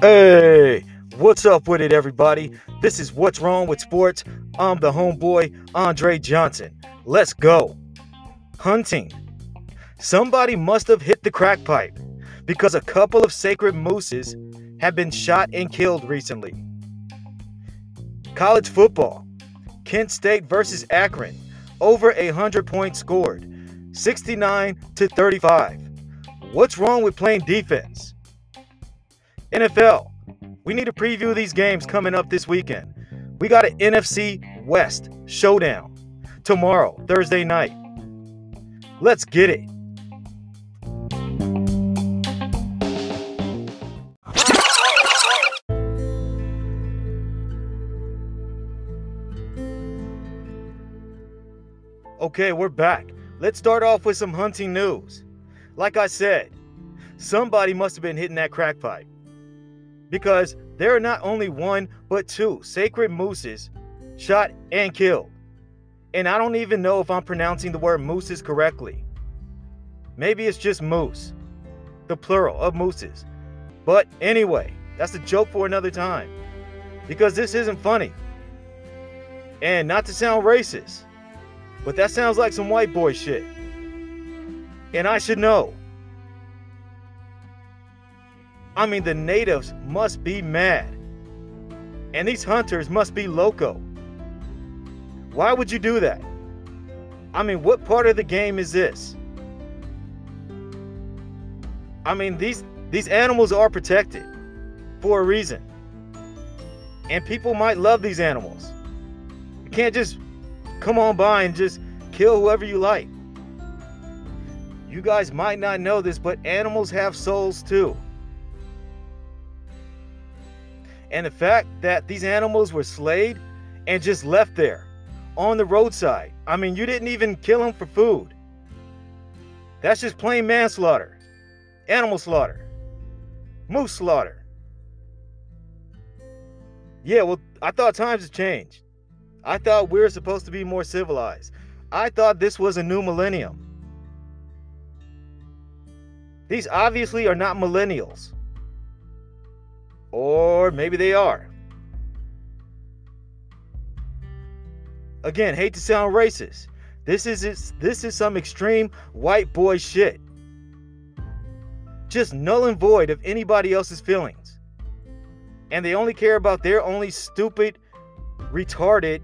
Hey, what's up with it, everybody? This is What's Wrong with Sports. I'm the homeboy, Andre Johnson. Let's go. Hunting. Somebody must have hit the crack pipe because a couple of sacred mooses have been shot and killed recently. College football. Kent State versus Akron. Over a 100 points scored. 69 to 35. What's wrong with playing defense? NFL. We need to preview these games coming up this weekend. We got an NFC West showdown tomorrow, Thursday night. Let's get it. Okay, we're back. Let's start off with some hunting news. Like I said, somebody must have been hitting that crack pipe because there are not only one but two sacred mooses shot and killed. And I don't even know if I'm pronouncing the word mooses correctly. Maybe it's just moose, the plural of mooses. But anyway, that's a joke for another time because this isn't funny. And not to sound racist, but that sounds like some white boy shit. And I should know. I mean, the natives must be mad. And these hunters must be loco. Why would you do that? I mean, what part of the game is this? I mean, these these animals are protected for a reason. And people might love these animals. You can't just come on by and just kill whoever you like. You guys might not know this, but animals have souls too. And the fact that these animals were slayed and just left there on the roadside. I mean, you didn't even kill them for food. That's just plain manslaughter, animal slaughter, moose slaughter. Yeah, well, I thought times have changed. I thought we were supposed to be more civilized. I thought this was a new millennium. These obviously are not millennials. Or maybe they are. Again, hate to sound racist. This is this is some extreme white boy shit. Just null and void of anybody else's feelings. And they only care about their only stupid, retarded,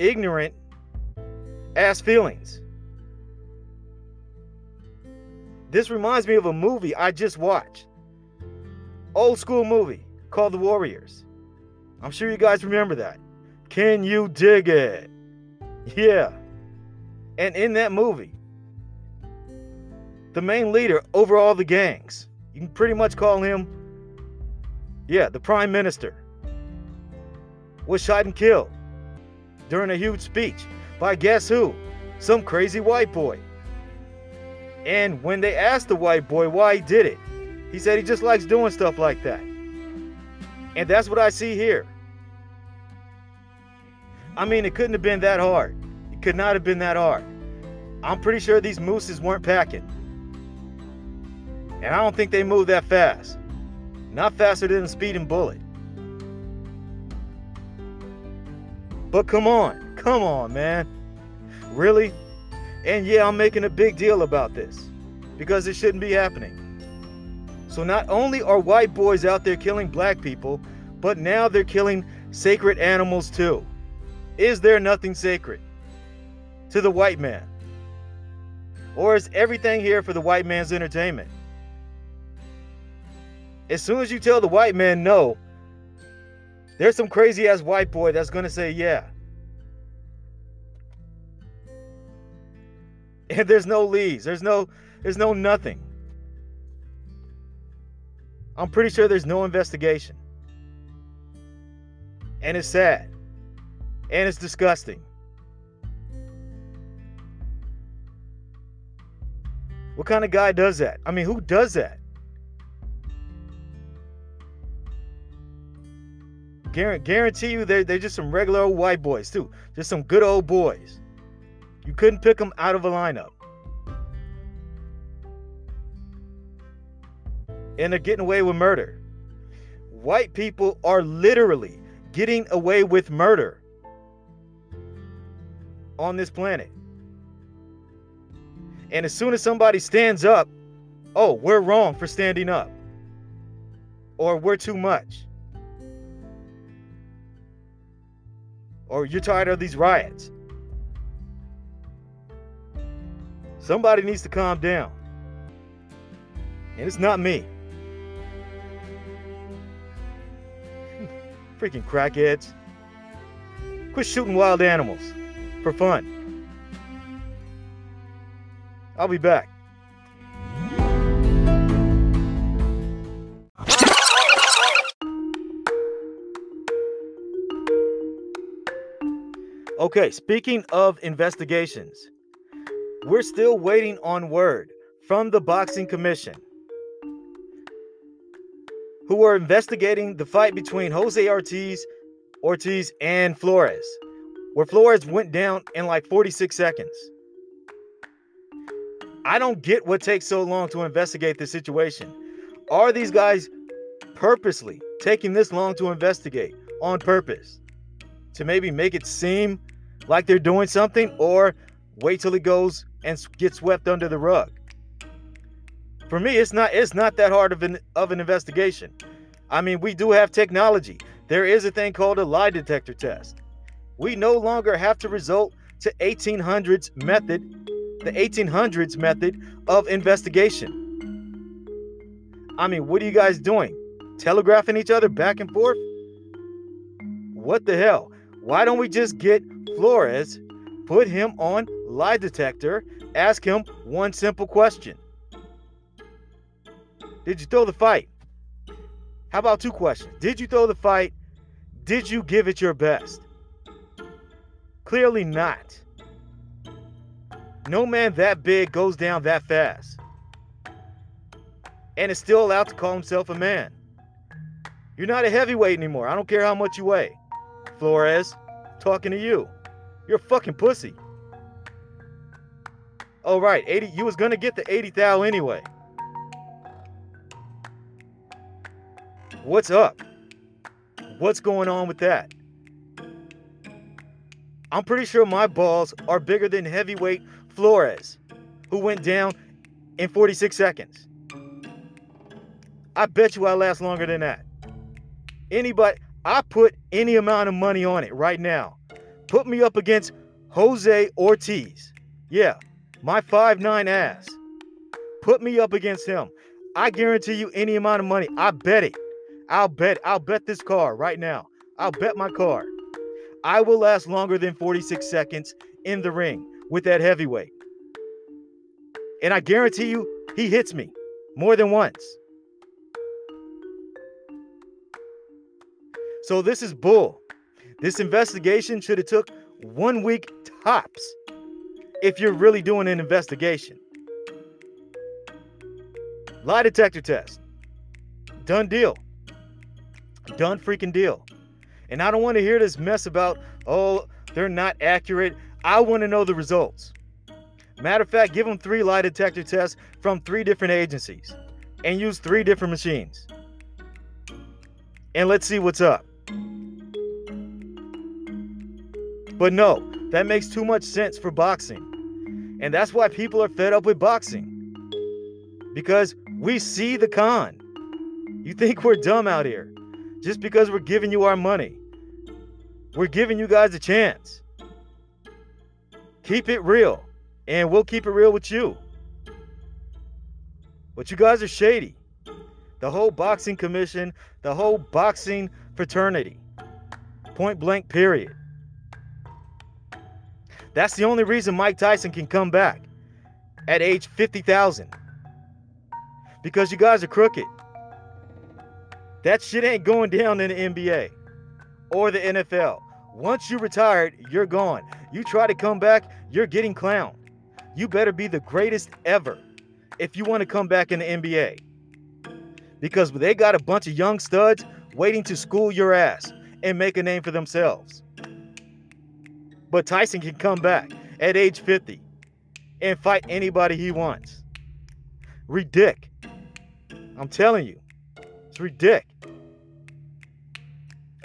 ignorant ass feelings. This reminds me of a movie I just watched old school movie called The Warriors. I'm sure you guys remember that. Can you dig it? Yeah. And in that movie, the main leader over all the gangs, you can pretty much call him, yeah, the prime minister, was shot and killed during a huge speech by guess who? Some crazy white boy. And when they asked the white boy why he did it, he said he just likes doing stuff like that. And that's what I see here. I mean, it couldn't have been that hard. It could not have been that hard. I'm pretty sure these mooses weren't packing. And I don't think they moved that fast. Not faster than a speeding bullet. But come on, come on, man. Really? And yeah, I'm making a big deal about this because it shouldn't be happening. So not only are white boys out there killing black people, but now they're killing sacred animals too. Is there nothing sacred to the white man? Or is everything here for the white man's entertainment? As soon as you tell the white man no, there's some crazy ass white boy that's going to say yeah. And there's no leads. There's no there's no nothing. I'm pretty sure there's no investigation. And it's sad. And it's disgusting. What kind of guy does that? I mean, who does that? Guarantee you they're, they're just some regular old white boys, too. Just some good old boys. You couldn't pick them out of a lineup. and they're getting away with murder. White people are literally getting away with murder on this planet. And as soon as somebody stands up, oh, we're wrong for standing up. Or we're too much. Or you're tired of these riots. Somebody needs to calm down. And it's not me. Freaking crackheads. Quit shooting wild animals for fun. I'll be back. Okay, speaking of investigations, we're still waiting on word from the Boxing Commission, who are investigating the fight between Jose Ortiz, Ortiz and Flores, where Flores went down in like 46 seconds. I don't get what takes so long to investigate this situation. Are these guys purposely taking this long to investigate on purpose to maybe make it seem like they're doing something or wait till it goes and gets swept under the rug? For me, it's not it's not that hard of an of an investigation. I mean, we do have technology. There is a thing called a lie detector test. We no longer have to resort to 1800s method the 1800s method of investigation. I mean, what are you guys doing? Telegraphing each other back and forth? What the hell? Why don't we just get Flores, put him on lie detector, ask him one simple question? Did you throw the fight? How about two questions? Did you throw the fight? Did you give it your best? Clearly not. No man that big goes down that fast. And is still allowed to call himself a man. You're not a heavyweight anymore. I don't care how much you weigh. Flores, talking to you. You're a fucking pussy. Oh right, 80 you was gonna get the 80 thou anyway. What's up? What's going on with that? I'm pretty sure my balls are bigger than heavyweight Flores, who went down in 46 seconds. I bet you I last longer than that. Anybody, I put any amount of money on it right now. Put me up against Jose Ortiz. Yeah, my five nine ass. Put me up against him. I guarantee you any amount of money. I bet it. I'll bet. I'll bet this car right now. I'll bet my car. I will last longer than 46 seconds in the ring with that heavyweight. And I guarantee you, he hits me more than once. So this is bull. This investigation should have took one week tops if you're really doing an investigation. Lie detector test. Done deal. Done freaking deal. And I don't want to hear this mess about, oh, they're not accurate. I want to know the results. Matter of fact, give them three lie detector tests from three different agencies and use three different machines. And let's see what's up. But no, that makes too much sense for boxing. And that's why people are fed up with boxing. Because we see the con. You think we're dumb out here just because we're giving you our money. We're giving you guys a chance. Keep it real, and we'll keep it real with you. But you guys are shady. The whole boxing commission, the whole boxing fraternity. Point blank, period. That's the only reason Mike Tyson can come back at age 50,000. Because you guys are crooked. That shit ain't going down in the NBA or the NFL. Once you retired, you're gone. You try to come back, you're getting clowned. You better be the greatest ever if you want to come back in the NBA. Because they got a bunch of young studs waiting to school your ass and make a name for themselves. But Tyson can come back at age 50 and fight anybody he wants. Ridic. I'm telling you, it's ridiculous.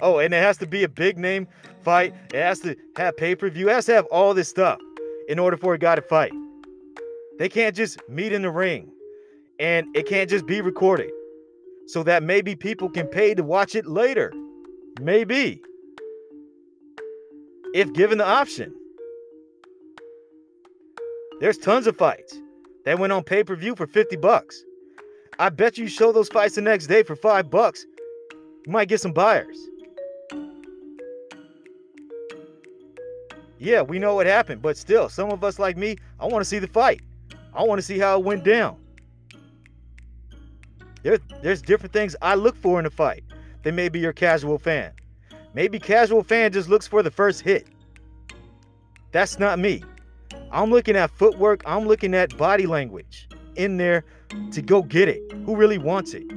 Oh, and it has to be a big name fight. It has to have pay per view. It has to have all this stuff in order for a guy to fight. They can't just meet in the ring and it can't just be recorded so that maybe people can pay to watch it later. Maybe. If given the option. There's tons of fights that went on pay per view for 50 bucks. I bet you show those fights the next day for five bucks, you might get some buyers. Yeah, we know what happened, but still, some of us like me, I want to see the fight. I want to see how it went down. There, there's different things I look for in a fight than maybe your casual fan. Maybe casual fan just looks for the first hit. That's not me. I'm looking at footwork, I'm looking at body language in there to go get it. Who really wants it?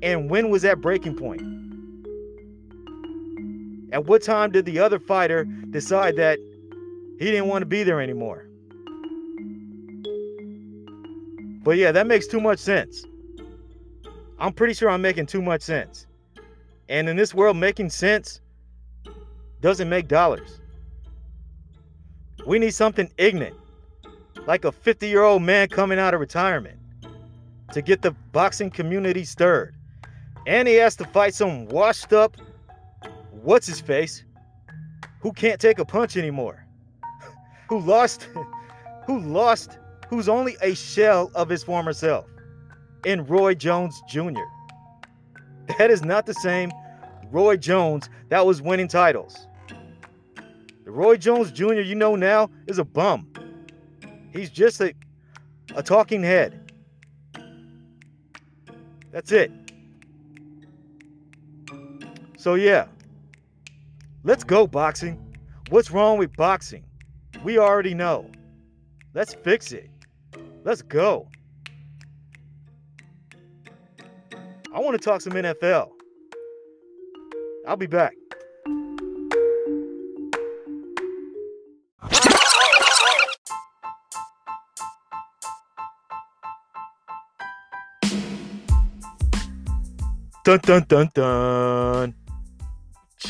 And when was that breaking point? At what time did the other fighter decide that he didn't want to be there anymore? But yeah, that makes too much sense. I'm pretty sure I'm making too much sense. And in this world, making sense doesn't make dollars. We need something ignorant, like a 50 year old man coming out of retirement, to get the boxing community stirred. And he has to fight some washed up, what's his face, who can't take a punch anymore, who lost, who lost, who's only a shell of his former self, in Roy Jones Jr. That is not the same Roy Jones that was winning titles. The Roy Jones Jr. you know now is a bum. He's just a, a talking head. That's it. So, yeah. Let's go, boxing. What's wrong with boxing? We already know. Let's fix it. Let's go. I want to talk some NFL. I'll be back. Dun dun dun dun.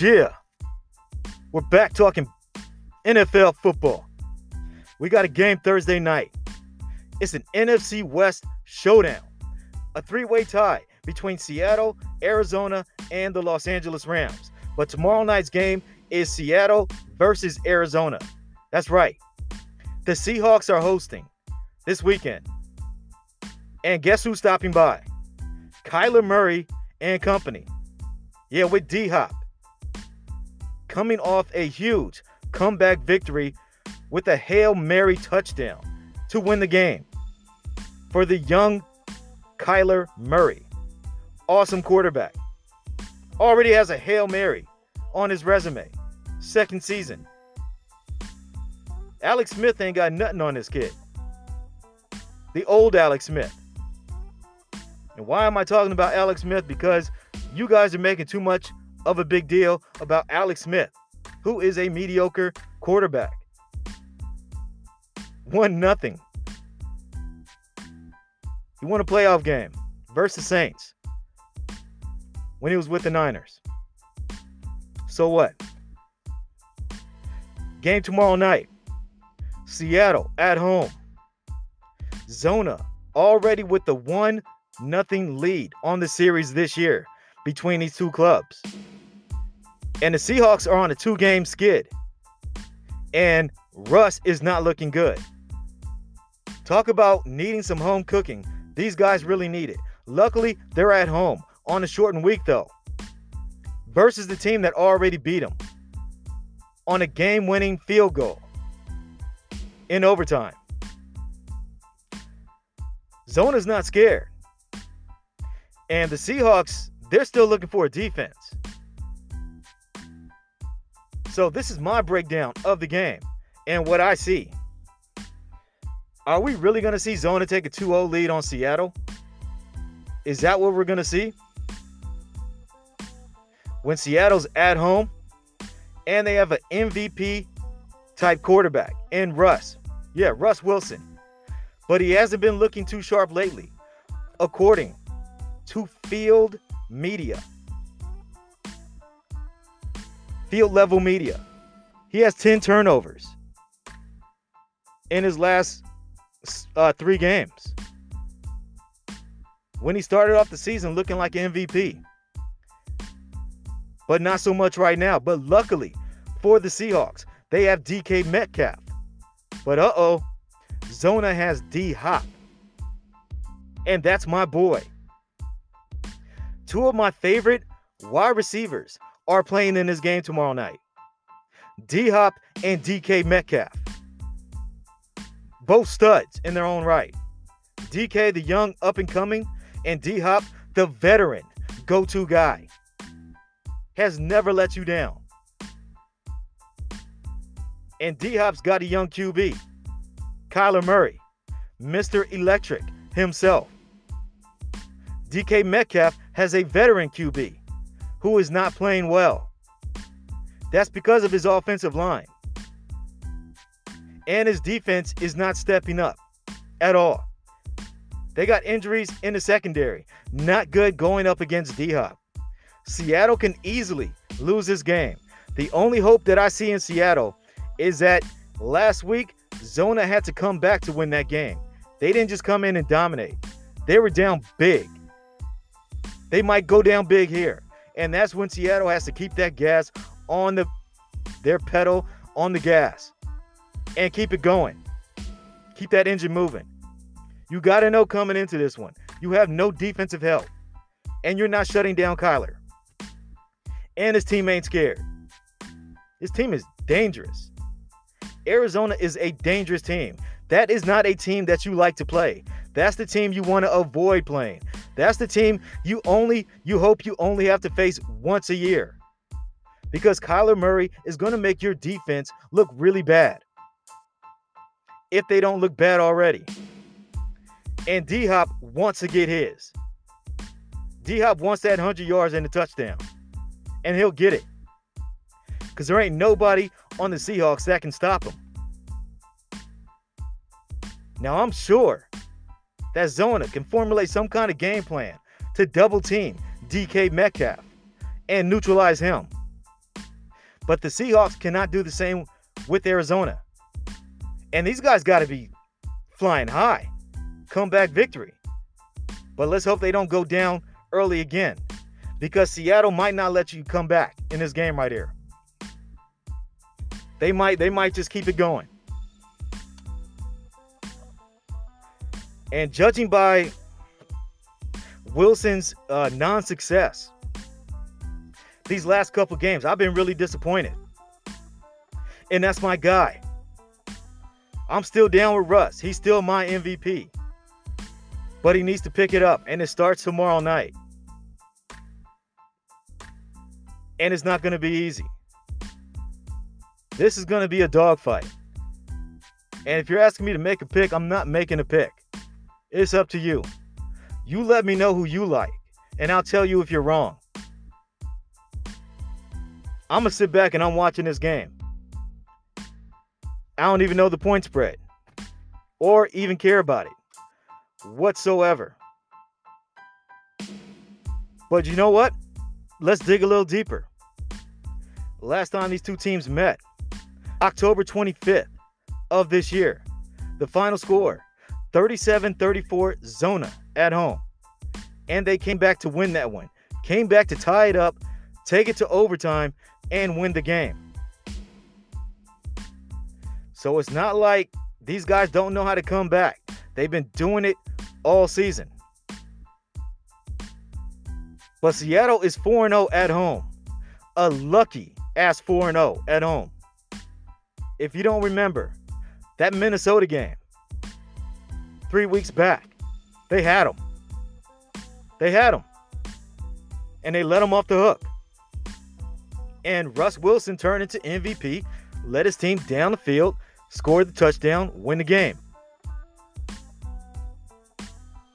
Yeah. We're back talking NFL football. We got a game Thursday night. It's an NFC West showdown, a three way tie between Seattle, Arizona, and the Los Angeles Rams. But tomorrow night's game is Seattle versus Arizona. That's right. The Seahawks are hosting this weekend. And guess who's stopping by? Kyler Murray and company. Yeah, with D Hop. Coming off a huge comeback victory with a Hail Mary touchdown to win the game for the young Kyler Murray. Awesome quarterback. Already has a Hail Mary on his resume. Second season. Alex Smith ain't got nothing on this kid. The old Alex Smith. And why am I talking about Alex Smith? Because you guys are making too much of a big deal about Alex Smith, who is a mediocre quarterback. One nothing. He won a playoff game versus Saints when he was with the Niners. So what? Game tomorrow night. Seattle at home. Zona already with the one nothing lead on the series this year between these two clubs. And the Seahawks are on a two game skid. And Russ is not looking good. Talk about needing some home cooking. These guys really need it. Luckily, they're at home on a shortened week, though, versus the team that already beat them on a game winning field goal in overtime. Zona's not scared. And the Seahawks, they're still looking for a defense. So this is my breakdown of the game and what I see. Are we really going to see Zona take a 2-0 lead on Seattle? Is that what we're going to see? When Seattle's at home and they have an MVP type quarterback in Russ. Yeah, Russ Wilson. But he hasn't been looking too sharp lately, according to field media. Field level media. He has 10 turnovers in his last uh, three games. When he started off the season looking like MVP. But not so much right now. But luckily for the Seahawks, they have DK Metcalf. But uh oh, Zona has D Hop. And that's my boy. Two of my favorite wide receivers are playing in this game tomorrow night D Hop and DK Metcalf. Both studs in their own right. DK, the young up and coming, and D Hop, the veteran go to guy. Has never let you down. And D Hop's got a young QB, Kyler Murray, Mr. Electric himself. DK Metcalf has a veteran QB who is not playing well. That's because of his offensive line. And his defense is not stepping up at all. They got injuries in the secondary. Not good going up against D Hop. Seattle can easily lose this game. The only hope that I see in Seattle is that last week, Zona had to come back to win that game. They didn't just come in and dominate, they were down big. They might go down big here. And that's when Seattle has to keep that gas on the their pedal on the gas and keep it going. Keep that engine moving. You got to know coming into this one, you have no defensive help. And you're not shutting down Kyler. And his team ain't scared. His team is dangerous. Arizona is a dangerous team. That is not a team that you like to play. That's the team you want to avoid playing. That's the team you only you hope you only have to face once a year. Because Kyler Murray is going to make your defense look really bad. If they don't look bad already. And D Hop wants to get his. D Hop wants that 100 yards and a touchdown. And he'll get it. Because there ain't nobody on the Seahawks that can stop him. Now, I'm sure that Zona can formulate some kind of game plan to double team DK Metcalf and neutralize him. But the Seahawks cannot do the same with Arizona. And these guys got to be flying high. Comeback victory. But let's hope they don't go down early again because Seattle might not let you come back in this game right here. They might they might just keep it going. And judging by Wilson's uh, non-success these last couple games, I've been really disappointed. And that's my guy. I'm still down with Russ. He's still my MVP. But he needs to pick it up, and it starts tomorrow night. And it's not going to be easy. This is going to be a dogfight. And if you're asking me to make a pick, I'm not making a pick. It's up to you. You let me know who you like, and I'll tell you if you're wrong. I'm going to sit back and I'm watching this game. I don't even know the point spread or even care about it whatsoever. But you know what? Let's dig a little deeper. Last time these two teams met, October 25th of this year, the final score 37 34 Zona at home. And they came back to win that one. Came back to tie it up, take it to overtime, and win the game. So it's not like these guys don't know how to come back. They've been doing it all season. But Seattle is 4 0 at home. A lucky ass 4 0 at home. If you don't remember, that Minnesota game, three weeks back. They had him. They had him. And they let him off the hook. And Russ Wilson turned into MVP, led his team down the field, scored the touchdown, win the game.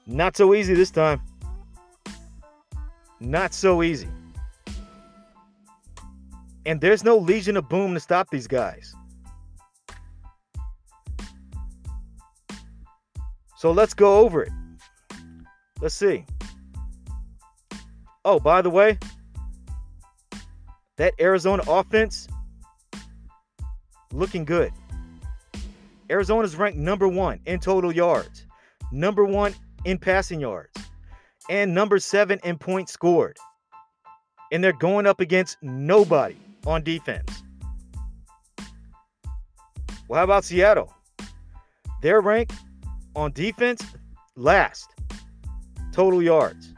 Not so easy this time. Not so easy. And there's no Legion of Boom to stop these guys. So let's go over it. Let's see. Oh, by the way, that Arizona offense looking good. Arizona's ranked number one in total yards, number one in passing yards, and number seven in points scored. And they're going up against nobody on defense. Well, how about Seattle? They're ranked on defense last, total yards.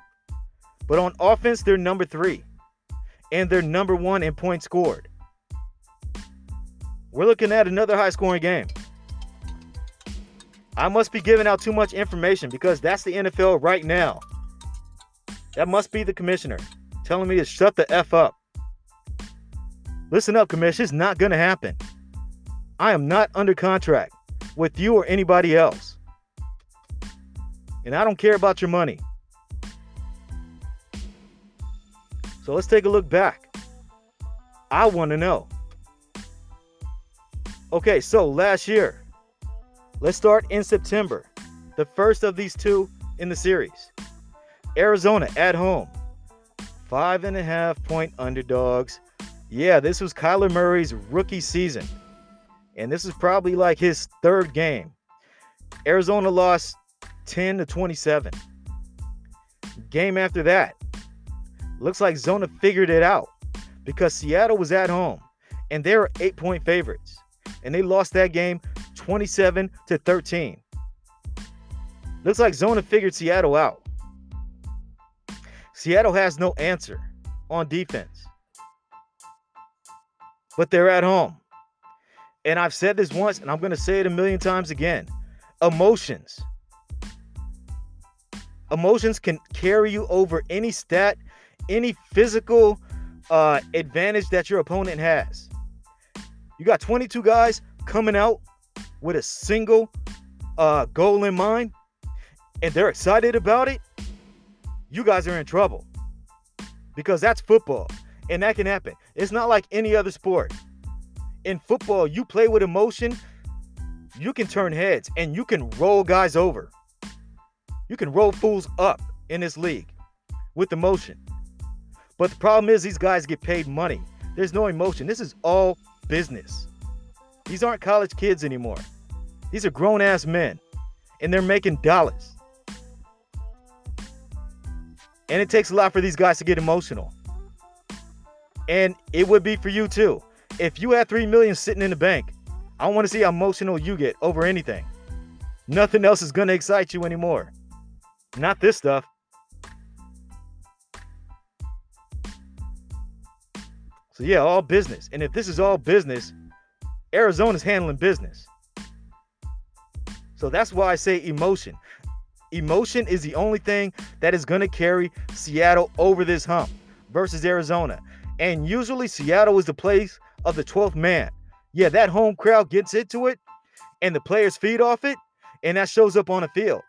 But on offense, they're number three. And they're number one in points scored. We're looking at another high scoring game. I must be giving out too much information because that's the NFL right now. That must be the commissioner telling me to shut the F up. Listen up, commission. It's not going to happen. I am not under contract with you or anybody else. And I don't care about your money. So let's take a look back. I want to know. Okay, so last year, let's start in September, the first of these two in the series. Arizona at home, five and a half point underdogs. Yeah, this was Kyler Murray's rookie season, and this is probably like his third game. Arizona lost 10 to 27. Game after that, looks like Zona figured it out because Seattle was at home and they were eight point favorites, and they lost that game 27 to 13. Looks like Zona figured Seattle out. Seattle has no answer on defense, but they're at home. And I've said this once, and I'm going to say it a million times again emotions. Emotions can carry you over any stat, any physical uh, advantage that your opponent has. You got 22 guys coming out with a single uh, goal in mind, and they're excited about it. You guys are in trouble because that's football, and that can happen. It's not like any other sport. In football, you play with emotion, you can turn heads and you can roll guys over. You can roll fools up in this league with emotion. But the problem is, these guys get paid money. There's no emotion. This is all business. These aren't college kids anymore. These are grown ass men, and they're making dollars. And it takes a lot for these guys to get emotional. And it would be for you too. If you had three million sitting in the bank, I want to see how emotional you get over anything. Nothing else is gonna excite you anymore. Not this stuff. So yeah, all business. And if this is all business, Arizona's handling business. So that's why I say emotion. Emotion is the only thing that is going to carry Seattle over this hump versus Arizona. And usually Seattle is the place of the 12th man. Yeah, that home crowd gets into it and the players feed off it, and that shows up on the field.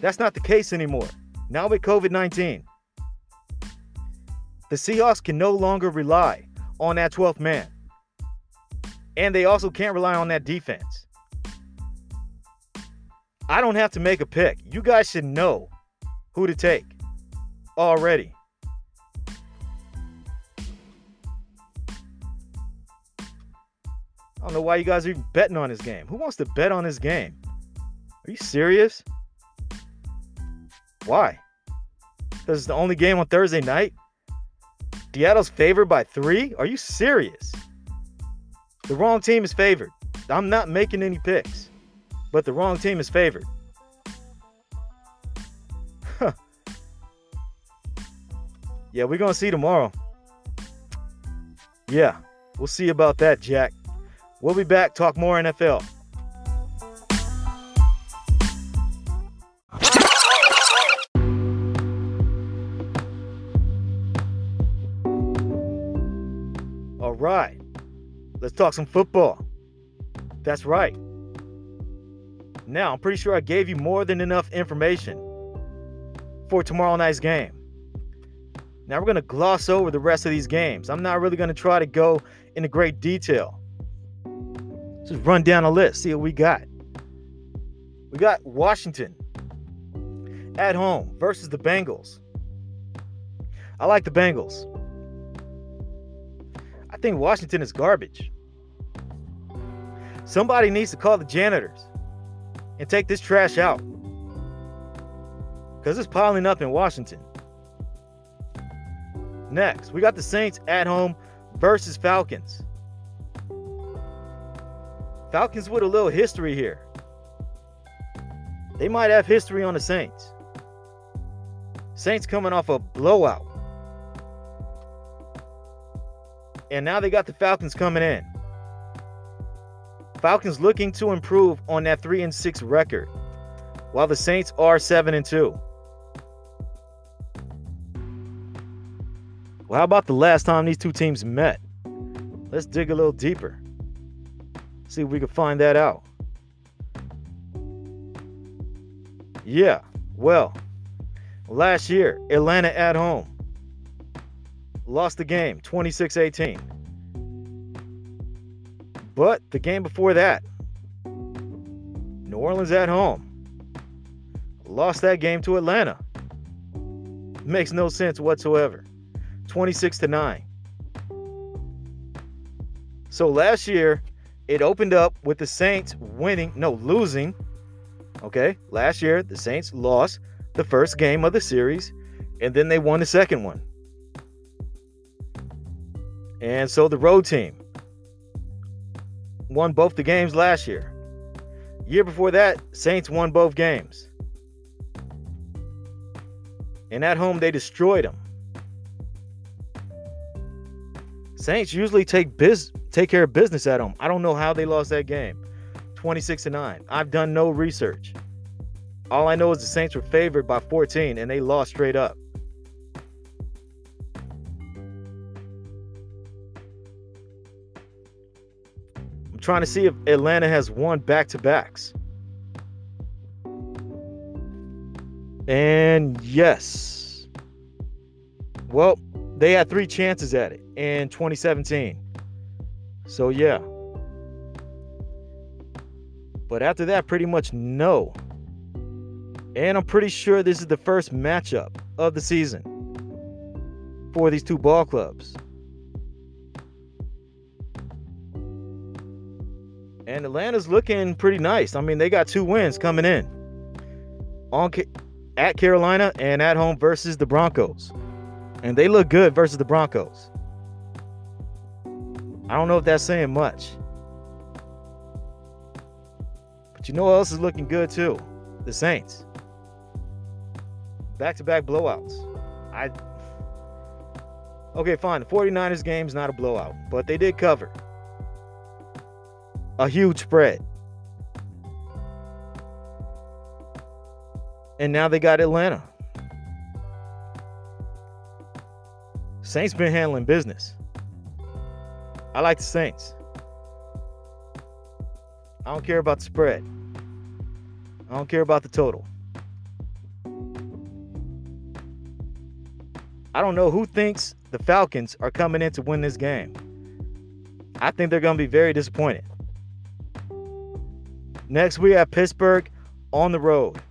That's not the case anymore. Now with COVID 19, the Seahawks can no longer rely on that 12th man. And they also can't rely on that defense. I don't have to make a pick. You guys should know who to take already. I don't know why you guys are even betting on this game. Who wants to bet on this game? Are you serious? Why? Because it's the only game on Thursday night? Seattle's favored by three? Are you serious? The wrong team is favored. I'm not making any picks, but the wrong team is favored. Yeah, we're going to see tomorrow. Yeah, we'll see about that, Jack. We'll be back, talk more NFL. Let's talk some football. That's right. Now, I'm pretty sure I gave you more than enough information for tomorrow night's game. Now, we're going to gloss over the rest of these games. I'm not really going to try to go into great detail. Just run down a list, see what we got. We got Washington at home versus the Bengals. I like the Bengals. I think Washington is garbage. Somebody needs to call the janitors and take this trash out because it's piling up in Washington. Next, we got the Saints at home versus Falcons. Falcons with a little history here. They might have history on the Saints. Saints coming off a blowout. And now they got the Falcons coming in. Falcons looking to improve on that 3 and 6 record, while the Saints are 7 and 2. Well, how about the last time these two teams met? Let's dig a little deeper. See if we can find that out. Yeah, well, last year, Atlanta at home lost the game 26 18. But the game before that, New Orleans at home lost that game to Atlanta. Makes no sense whatsoever. 26 to 9. So last year, it opened up with the Saints winning, no, losing. Okay, last year, the Saints lost the first game of the series, and then they won the second one. And so the road team won both the games last year. Year before that, Saints won both games. And at home, they destroyed them. Saints usually take biz take care of business at home. I don't know how they lost that game. 26 to 9. I've done no research. All I know is the Saints were favored by 14 and they lost straight up. Trying to see if Atlanta has won back to backs. And yes. Well, they had three chances at it in 2017. So, yeah. But after that, pretty much no. And I'm pretty sure this is the first matchup of the season for these two ball clubs. And Atlanta's looking pretty nice. I mean, they got two wins coming in on at Carolina and at home versus the Broncos and they look good versus the Broncos. I don't know if that's saying much. But you know what else is looking good too? The Saints. Back to back blowouts. I Okay, fine. The 49ers game's not a blowout, but they did cover. A huge spread. And now they got Atlanta. Saints been handling business. I like the Saints. I don't care about the spread. I don't care about the total. I don't know who thinks the Falcons are coming in to win this game. I think they're going to be very disappointed. Next, we have Pittsburgh on the road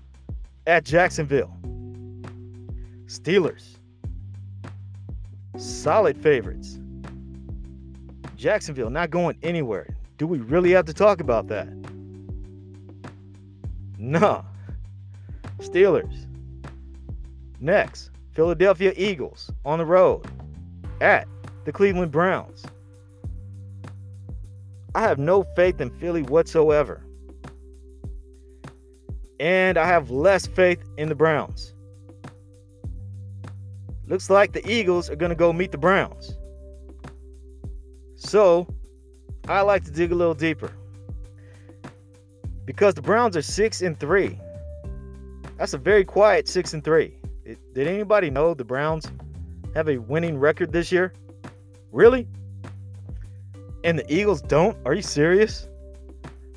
at Jacksonville. Steelers solid favorites. Jacksonville not going anywhere. Do we really have to talk about that? No. Steelers. Next, Philadelphia Eagles on the road at the Cleveland Browns. I have no faith in Philly whatsoever. And I have less faith in the Browns. Looks like the Eagles are going to go meet the Browns. So, I like to dig a little deeper. Because the Browns are 6 and 3. That's a very quiet 6 and 3. Did anybody know the Browns have a winning record this year? Really? And the Eagles don't? Are you serious?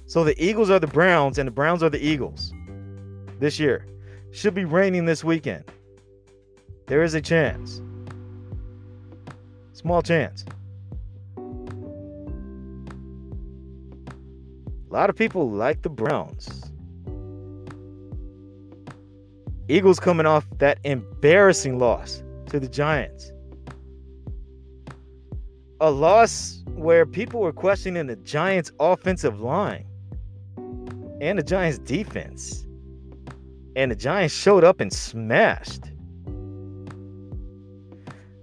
So the Eagles are the Browns and the Browns are the Eagles this year. Should be raining this weekend. There is a chance. Small chance. A lot of people like the Browns. Eagles coming off that embarrassing loss to the Giants. A loss where people were questioning the Giants' offensive line and the Giants' defense. And the Giants showed up and smashed.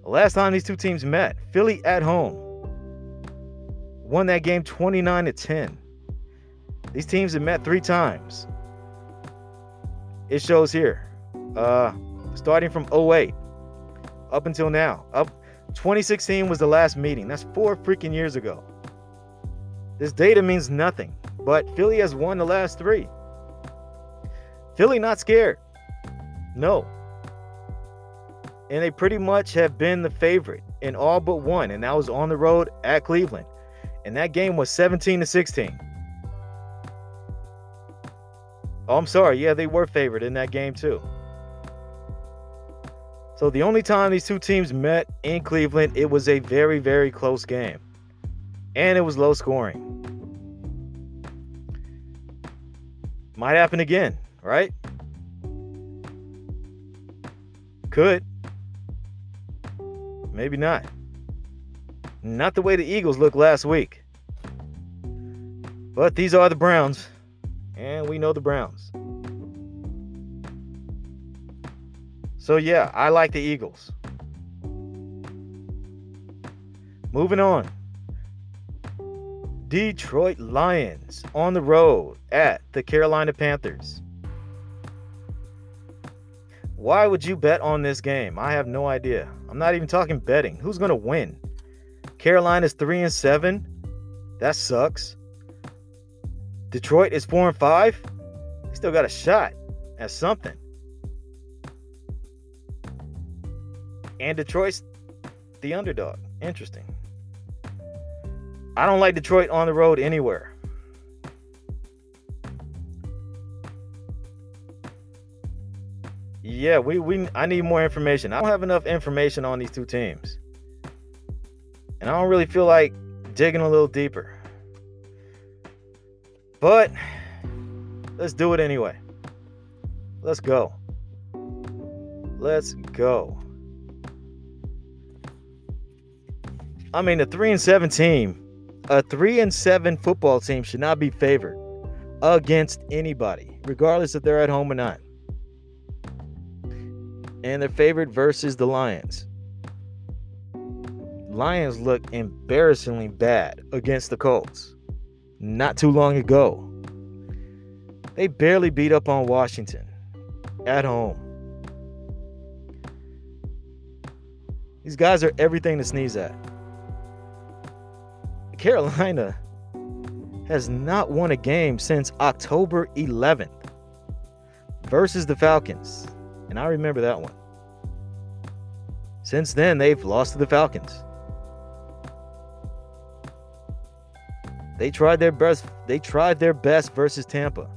Last time these two teams met, Philly at home won that game 29 to 10. These teams have met three times. It shows here. Uh starting from 08 up until now. Up 2016 was the last meeting. That's 4 freaking years ago. This data means nothing, but Philly has won the last 3. Philly not scared. No, and they pretty much have been the favorite in all but one, and that was on the road at Cleveland. And that game was 17 to 16. Oh, I'm sorry. Yeah, they were favored in that game too. So the only time these two teams met in Cleveland, it was a very, very close game. And it was low scoring. Might happen again, right? Could. Maybe not. Not the way the Eagles looked last week. But these are the Browns, and we know the Browns. So, yeah, I like the Eagles. Moving on. Detroit Lions on the road at the Carolina Panthers. Why would you bet on this game? I have no idea. I'm not even talking betting. Who's going to win? Carolina's 3 and 7. That sucks. Detroit is 4 and 5. They still got a shot at something. And Detroit's the underdog. Interesting. I don't like Detroit on the road anywhere. Yeah, we we I need more information. I don't have enough information on these two teams. And I don't really feel like digging a little deeper. But let's do it anyway. Let's go. Let's go. I mean, a 3 and 7 team, a 3 and 7 football team should not be favored against anybody, regardless if they're at home or not and they're favored versus the Lions. Lions look embarrassingly bad against the Colts not too long ago. They barely beat up on Washington at home. These guys are everything to sneeze at. Carolina has not won a game since October 11th versus the Falcons. And I remember that one. Since then, they've lost to the Falcons. They tried their best. They tried their best versus Tampa.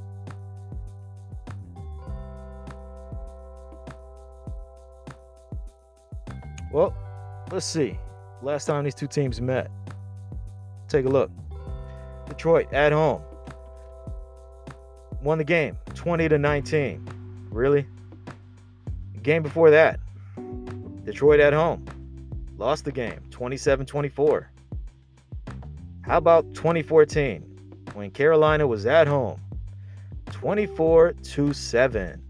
Well, let's see. Last time these two teams met. Take a look. Detroit at home. Won the game 20 to 19. Really? Game before that, Detroit at home lost the game 27 24. How about 2014 when Carolina was at home 24 to 7?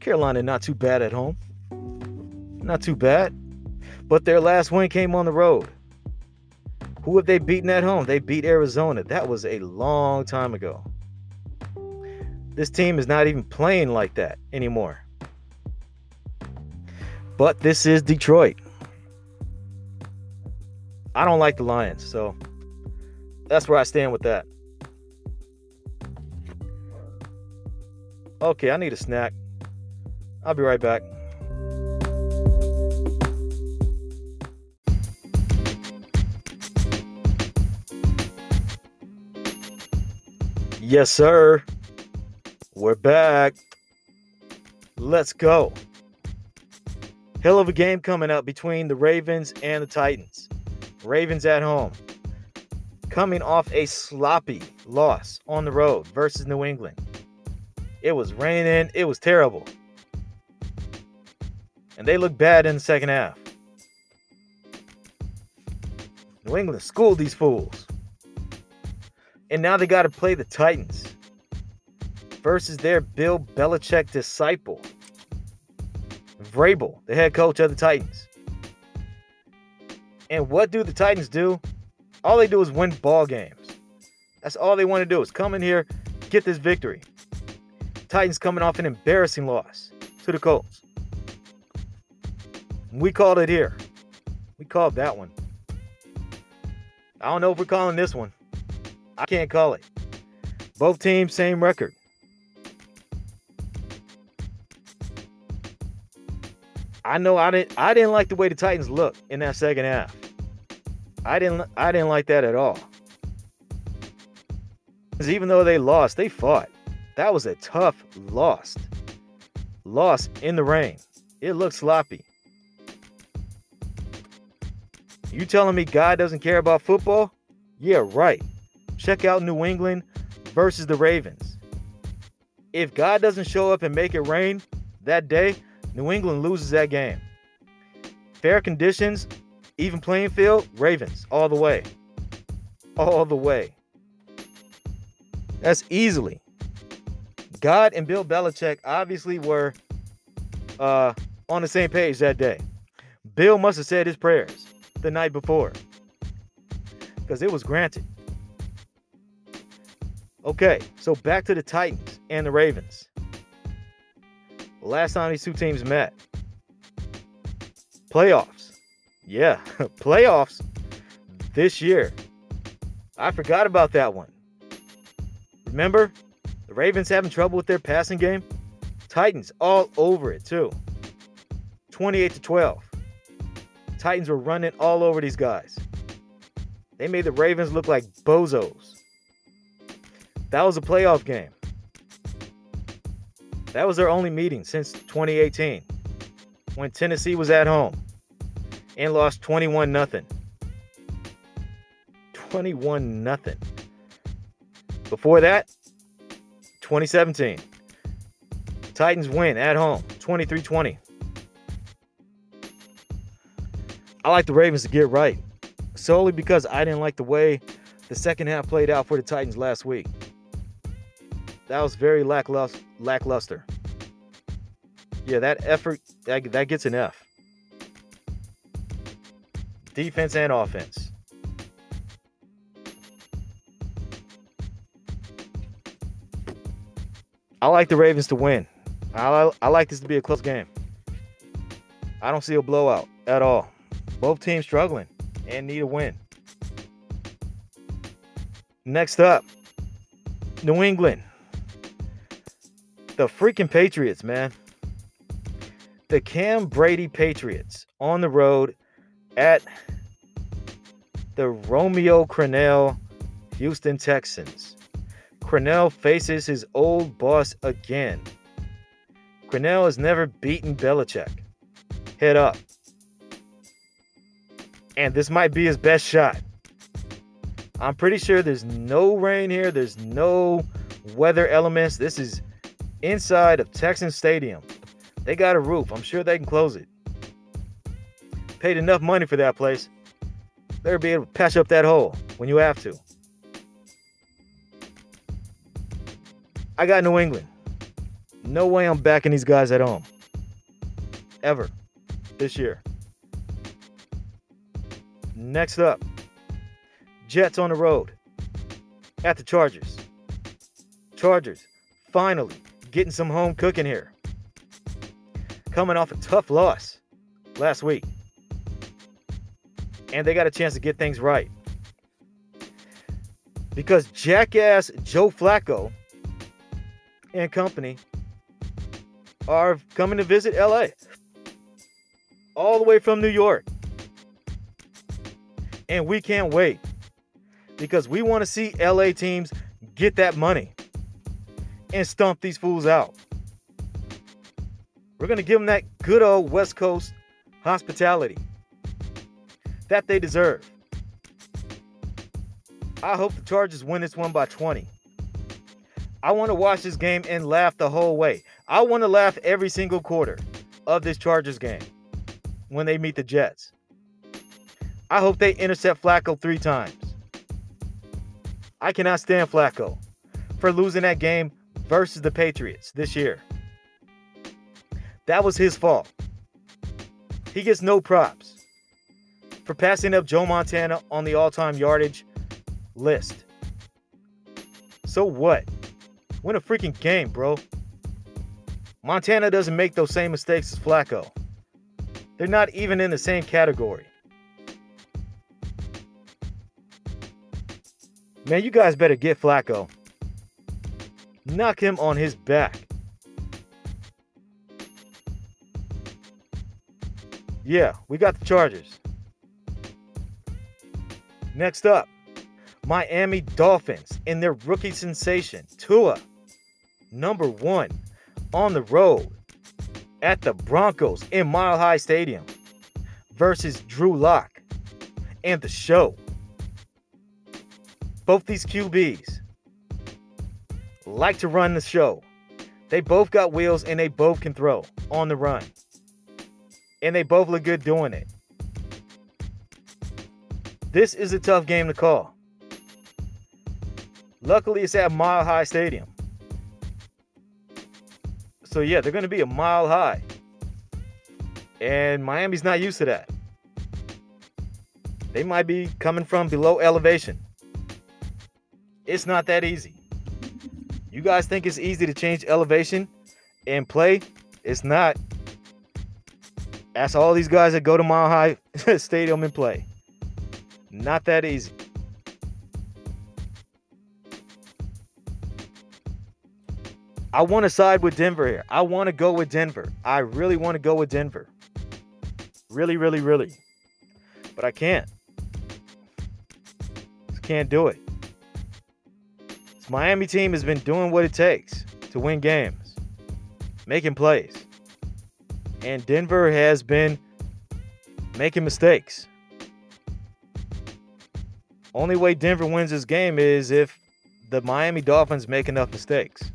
Carolina not too bad at home. Not too bad. But their last win came on the road. Who have they beaten at home? They beat Arizona. That was a long time ago. This team is not even playing like that anymore. But this is Detroit. I don't like the Lions, so that's where I stand with that. Okay, I need a snack. I'll be right back. Yes, sir. We're back. Let's go. Hell of a game coming up between the Ravens and the Titans. Ravens at home. Coming off a sloppy loss on the road versus New England. It was raining. It was terrible. And they looked bad in the second half. New England schooled these fools. And now they got to play the Titans versus their Bill Belichick disciple, Vrabel, the head coach of the Titans. And what do the Titans do? All they do is win ball games. That's all they want to do is come in here, get this victory. Titans coming off an embarrassing loss to the Colts. We called it here. We called that one. I don't know if we're calling this one. I can't call it. Both teams, same record. I know I didn't I didn't like the way the Titans looked in that second half. I didn't I didn't like that at all. Because even though they lost, they fought. That was a tough loss. Loss in the rain. It looked sloppy. You telling me God doesn't care about football? Yeah, right. Check out New England versus the Ravens. If God doesn't show up and make it rain that day, New England loses that game. Fair conditions, even playing field, Ravens all the way. All the way. That's easily. God and Bill Belichick obviously were uh, on the same page that day. Bill must have said his prayers the night before because it was granted. Okay, so back to the Titans and the Ravens. Last time these two teams met, playoffs. Yeah, playoffs this year. I forgot about that one. Remember, the Ravens having trouble with their passing game? Titans all over it too. 28 to 12. Titans were running all over these guys. They made the Ravens look like bozos. That was a playoff game. That was their only meeting since 2018 when Tennessee was at home and lost 21 nothing. 21 nothing. Before that, 2017. Titans win at home, 23-20. I like the Ravens to get right solely because I didn't like the way the second half played out for the Titans last week. That was very lackluster. lackluster. Yeah, that effort that, that gets an F. Defense and offense. I like the Ravens to win. I, I like this to be a close game. I don't see a blowout at all. Both teams struggling and need a win. Next up, New England. The freaking Patriots, man. The Cam Brady Patriots on the road at the Romeo Crennel Houston Texans. Crennel faces his old boss again. Crennel has never beaten Belichick. Head up. And this might be his best shot. I'm pretty sure there's no rain here. There's no weather elements. This is inside of Texan Stadium. They got a roof. I'm sure they can close it. Paid enough money for that place. They'll be able to patch up that hole when you have to. I got New England. No way I'm backing these guys at home. Ever. This year. Next up, Jets on the road at the Chargers. Chargers finally getting some home cooking here. Coming off a tough loss last week. And they got a chance to get things right. Because jackass Joe Flacco and company are coming to visit LA. All the way from New York. And we can't wait because we want to see LA teams get that money and stomp these fools out. We're going to give them that good old West Coast hospitality that they deserve. I hope the Chargers win this one by 20. I want to watch this game and laugh the whole way. I want to laugh every single quarter of this Chargers game when they meet the Jets. I hope they intercept Flacco three times. I cannot stand Flacco for losing that game versus the Patriots this year. That was his fault. He gets no props for passing up Joe Montana on the all time yardage list. So what? Win a freaking game, bro. Montana doesn't make those same mistakes as Flacco. They're not even in the same category. Man, you guys better get Flacco. Knock him on his back. Yeah, we got the Chargers. Next up, Miami Dolphins in their rookie sensation, Tua, number one, on the road at the Broncos in Mile High Stadium versus Drew Lock and the show. Both these QBs like to run the show. They both got wheels and they both can throw on the run. And they both look good doing it. This is a tough game to call. Luckily, it's at Mile High Stadium. So, yeah, they're going to be a mile high. And Miami's not used to that. They might be coming from below elevation. It's not that easy. You guys think it's easy to change elevation and play? It's not. Ask all these guys that go to Mile High Stadium and play. Not that easy. I want to side with Denver here. I want to go with Denver. I really want to go with Denver. Really, really, really. But I can't. Just can't do it. Miami team has been doing what it takes to win games, making plays. And Denver has been making mistakes. Only way Denver wins this game is if the Miami Dolphins make enough mistakes.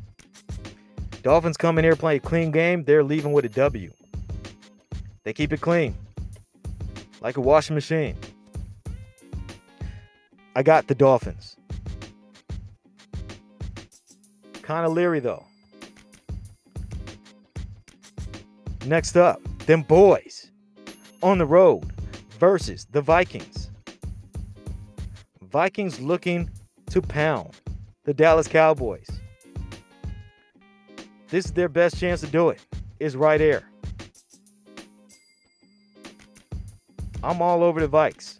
Dolphins come in here playing a clean game, they're leaving with a W. They keep it clean, like a washing machine. I got the Dolphins. Kind of leery though. Next up, them boys on the road versus the Vikings. Vikings looking to pound the Dallas Cowboys. This is their best chance to do it. Is right here. I'm all over the Vikes.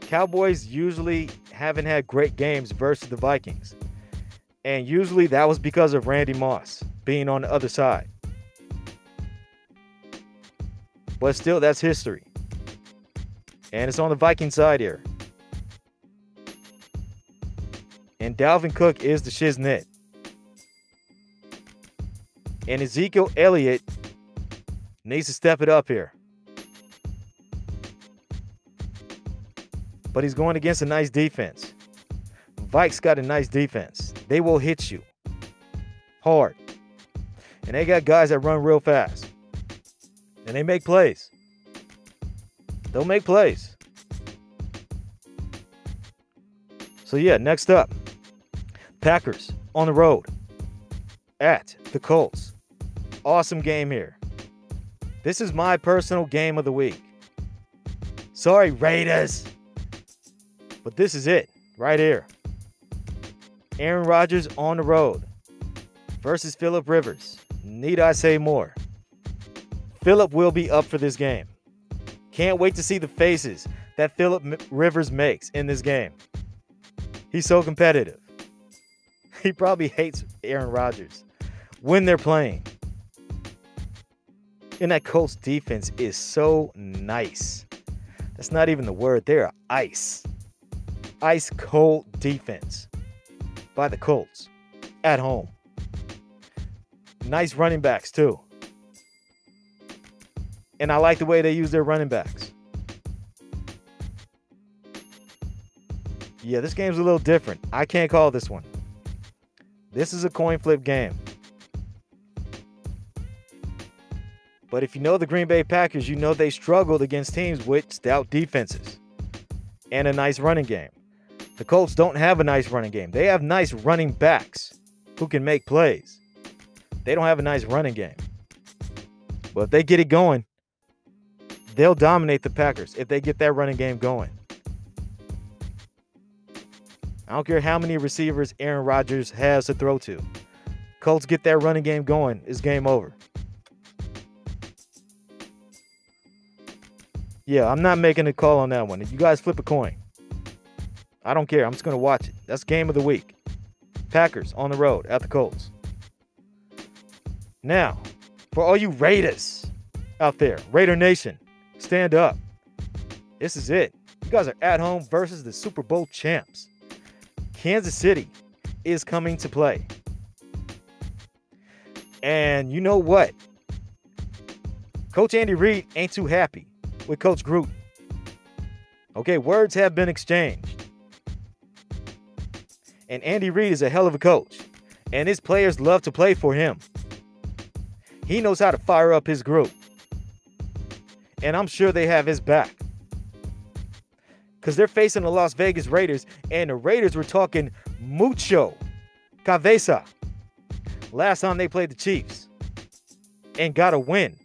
Cowboys usually haven't had great games versus the Vikings. And usually that was because of Randy Moss being on the other side. But still, that's history. And it's on the Viking side here. And Dalvin Cook is the shiznit. And Ezekiel Elliott needs to step it up here. But he's going against a nice defense. Vikes got a nice defense. They will hit you hard. And they got guys that run real fast. And they make plays. They'll make plays. So, yeah, next up Packers on the road at the Colts awesome game here. This is my personal game of the week. Sorry, Raiders. But this is it right here. Aaron Rodgers on the road versus Philip Rivers. Need I say more? Philip will be up for this game. Can't wait to see the faces that Philip Rivers makes in this game. He's so competitive. He probably hates Aaron Rodgers when they're playing. And that Colts defense is so nice. That's not even the word. They're ice. Ice cold defense by the Colts at home. Nice running backs, too. And I like the way they use their running backs. Yeah, this game's a little different. I can't call this one. This is a coin flip game. But if you know the Green Bay Packers, you know they struggled against teams with stout defenses and a nice running game. The Colts don't have a nice running game. They have nice running backs who can make plays. They don't have a nice running game. But if they get it going, they'll dominate the Packers if they get that running game going. I don't care how many receivers Aaron Rodgers has to throw to. Colts get that running game going, it's game over. Yeah, I'm not making a call on that one. You guys flip a coin, I don't care. I'm just going to watch it. That's game of the week. Packers on the road at the Colts. Now, for all you Raiders out there, Raider Nation, stand up. This is it. You guys are at home versus the Super Bowl champs. Kansas City is coming to play. And you know what? Coach Andy Reid ain't too happy with Coach Gruden. Okay, words have been exchanged. And Andy Reid is a hell of a coach. And his players love to play for him. He knows how to fire up his group. And I'm sure they have his back. Because they're facing the Las Vegas Raiders, and the Raiders were talking mucho cabeza last time they played the Chiefs and got a win.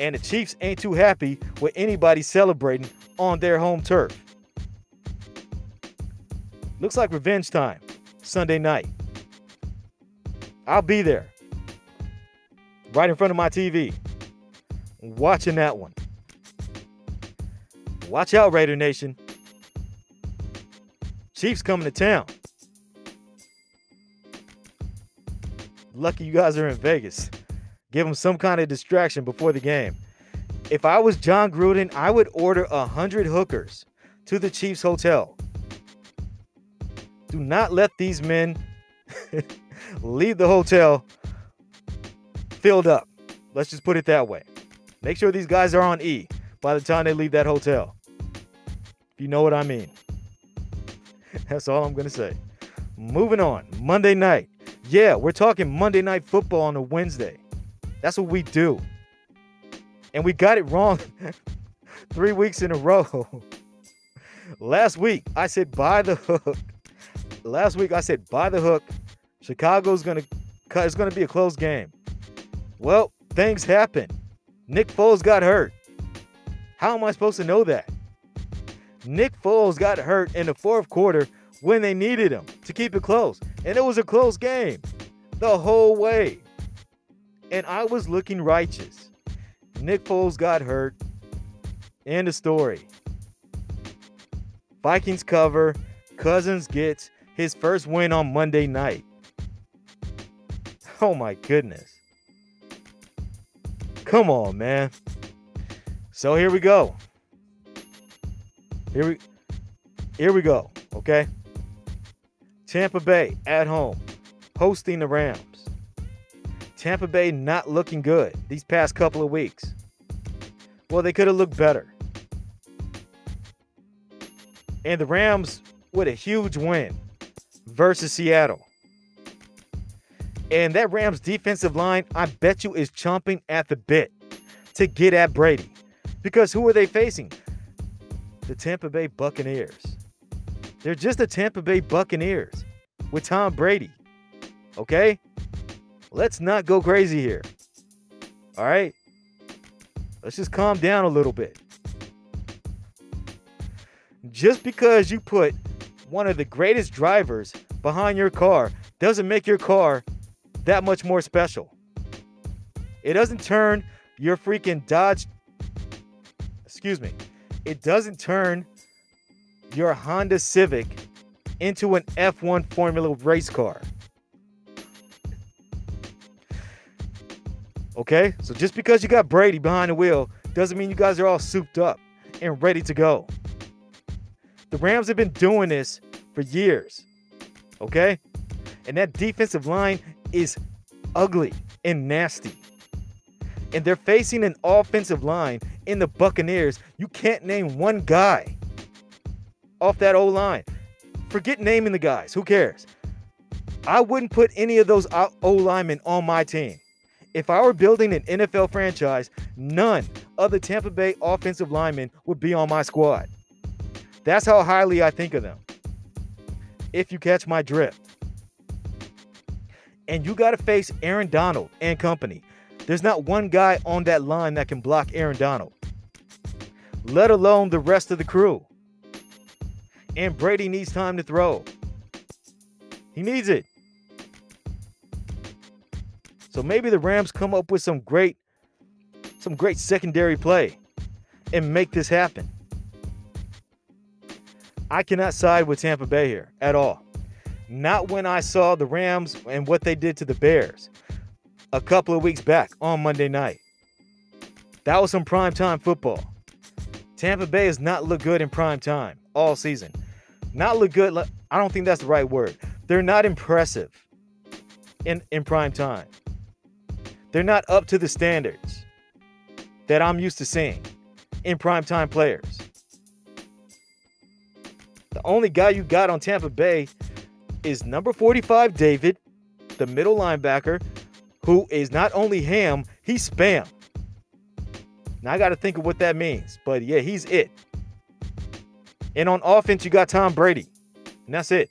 And the Chiefs ain't too happy with anybody celebrating on their home turf. Looks like revenge time Sunday night. I'll be there right in front of my TV watching that one. Watch out, Raider Nation. Chiefs coming to town. Lucky you guys are in Vegas. Give them some kind of distraction before the game. If I was Jon Gruden, I would order a hundred hookers to the Chiefs hotel. Do not let these men leave the hotel filled up. Let's just put it that way. Make sure these guys are on E by the time they leave that hotel. If you know what I mean. That's all I'm going to say. Moving on. Monday night. Yeah, we're talking Monday night football on a Wednesday. That's what we do. And we got it wrong three weeks in a row. Last week, I said buy the hook. Last week, I said buy the hook. Chicago's to cut. It's to be a close game. Well, things happen. Nick Foles got hurt. How am I supposed to know that? Nick Foles got hurt in the fourth quarter when they needed him to keep it close. And it was a close game the whole way. And I was looking righteous. Nick Foles got hurt. End of story. Vikings cover. Cousins gets his first win on Monday night. Oh my goodness. Come on, man. So here we go. Here we here we go. Okay. Tampa Bay at home, hosting the Rams. Tampa Bay not looking good these past couple of weeks. Well, they could have looked better. And the Rams with a huge win versus Seattle. And that Rams defensive line, I bet you, is chomping at the bit to get at Brady. Because who are they facing? The Tampa Bay Buccaneers. They're just the Tampa Bay Buccaneers with Tom Brady. Okay? Let's not go crazy here. All right? Let's just calm down a little bit. Just because you put one of the greatest drivers behind your car doesn't make your car that much more special. It doesn't turn your freaking Dodge, excuse me, it doesn't turn your Honda Civic into an F1 Formula race car. Okay? So just because you got Brady behind the wheel doesn't mean you guys are all souped up and ready to go. The Rams have been doing this for years. Okay? And that defensive line is ugly and nasty. And they're facing an offensive line in the Buccaneers. You can't name one guy off that O line. Forget naming the guys. Who cares? I wouldn't put any of those O linemen on my team. If I were building an NFL franchise, none of the Tampa Bay offensive linemen would be on my squad. That's how highly I think of them. If you catch my drift. And you got to face Aaron Donald and company. There's not one guy on that line that can block Aaron Donald, let alone the rest of the crew. And Brady needs time to throw. He needs it. So maybe the Rams come up with some great some great secondary play and make this happen. I cannot side with Tampa Bay here at all. Not when I saw the Rams and what they did to the Bears a couple of weeks back on Monday night. That was some prime time football. Tampa Bay has not looked good in prime time all season. Not look good. I don't think that's the right word. They're not impressive in, in prime time. They're not up to the standards that I'm used to seeing in primetime players. The only guy you got on Tampa Bay is number 45, David, the middle linebacker, who is not only ham, he's spam. Now I got to think of what that means, but yeah, he's it. And on offense, you got Tom Brady, and that's it.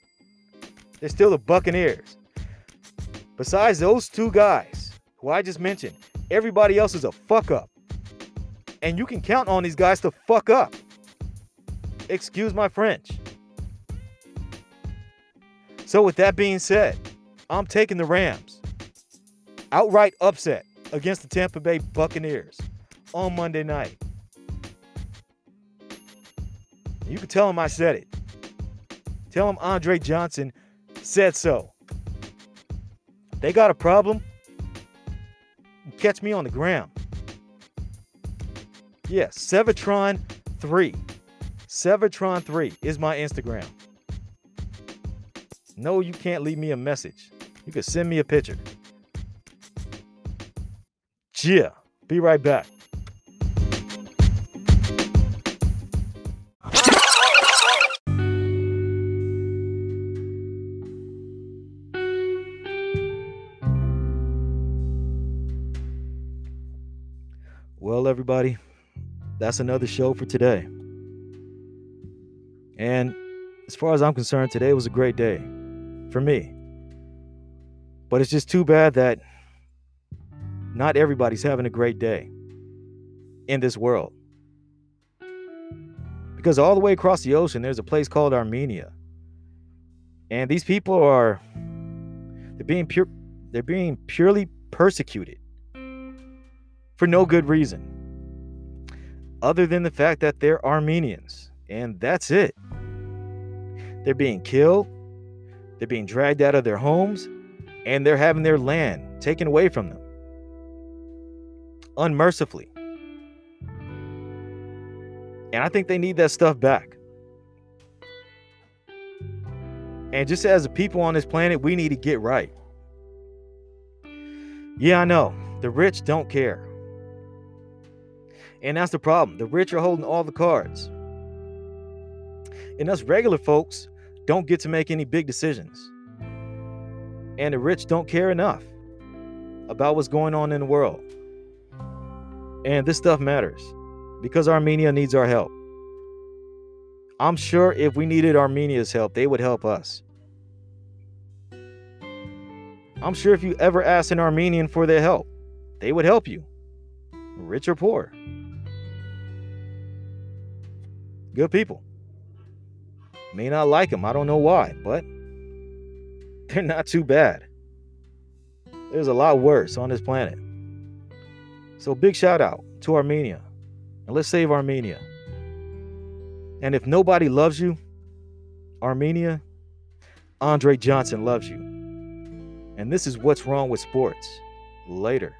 They're still the Buccaneers. Besides those two guys, who I just mentioned, everybody else is a fuck up. And you can count on these guys to fuck up. Excuse my French. So, with that being said, I'm taking the Rams. Outright upset against the Tampa Bay Buccaneers on Monday night. You can tell them I said it. Tell them Andre Johnson said so. They got a problem. Catch me on the gram. Yes, yeah, Sevatron3. Sevatron3 is my Instagram. No, you can't leave me a message. You can send me a picture. Yeah, be right back. Well, everybody. That's another show for today. And as far as I'm concerned, today was a great day for me. But it's just too bad that not everybody's having a great day in this world. Because all the way across the ocean, there's a place called Armenia. And these people are they're being pure they're being purely persecuted for no good reason other than the fact that they're Armenians. And that's it. They're being killed, they're being dragged out of their homes, and they're having their land taken away from them unmercifully. And I think they need that stuff back. And just as a people on this planet, we need to get right. Yeah, I know. The rich don't care. And that's the problem. The rich are holding all the cards. And us regular folks don't get to make any big decisions. And the rich don't care enough about what's going on in the world. And this stuff matters because Armenia needs our help. I'm sure if we needed Armenia's help, they would help us. I'm sure if you ever asked an Armenian for their help, they would help you, rich or poor. Good people. May not like them. I don't know why, but they're not too bad. There's a lot worse on this planet. So, big shout out to Armenia. And let's save Armenia. And if nobody loves you, Armenia, Andre Johnson loves you. And this is what's wrong with sports. Later.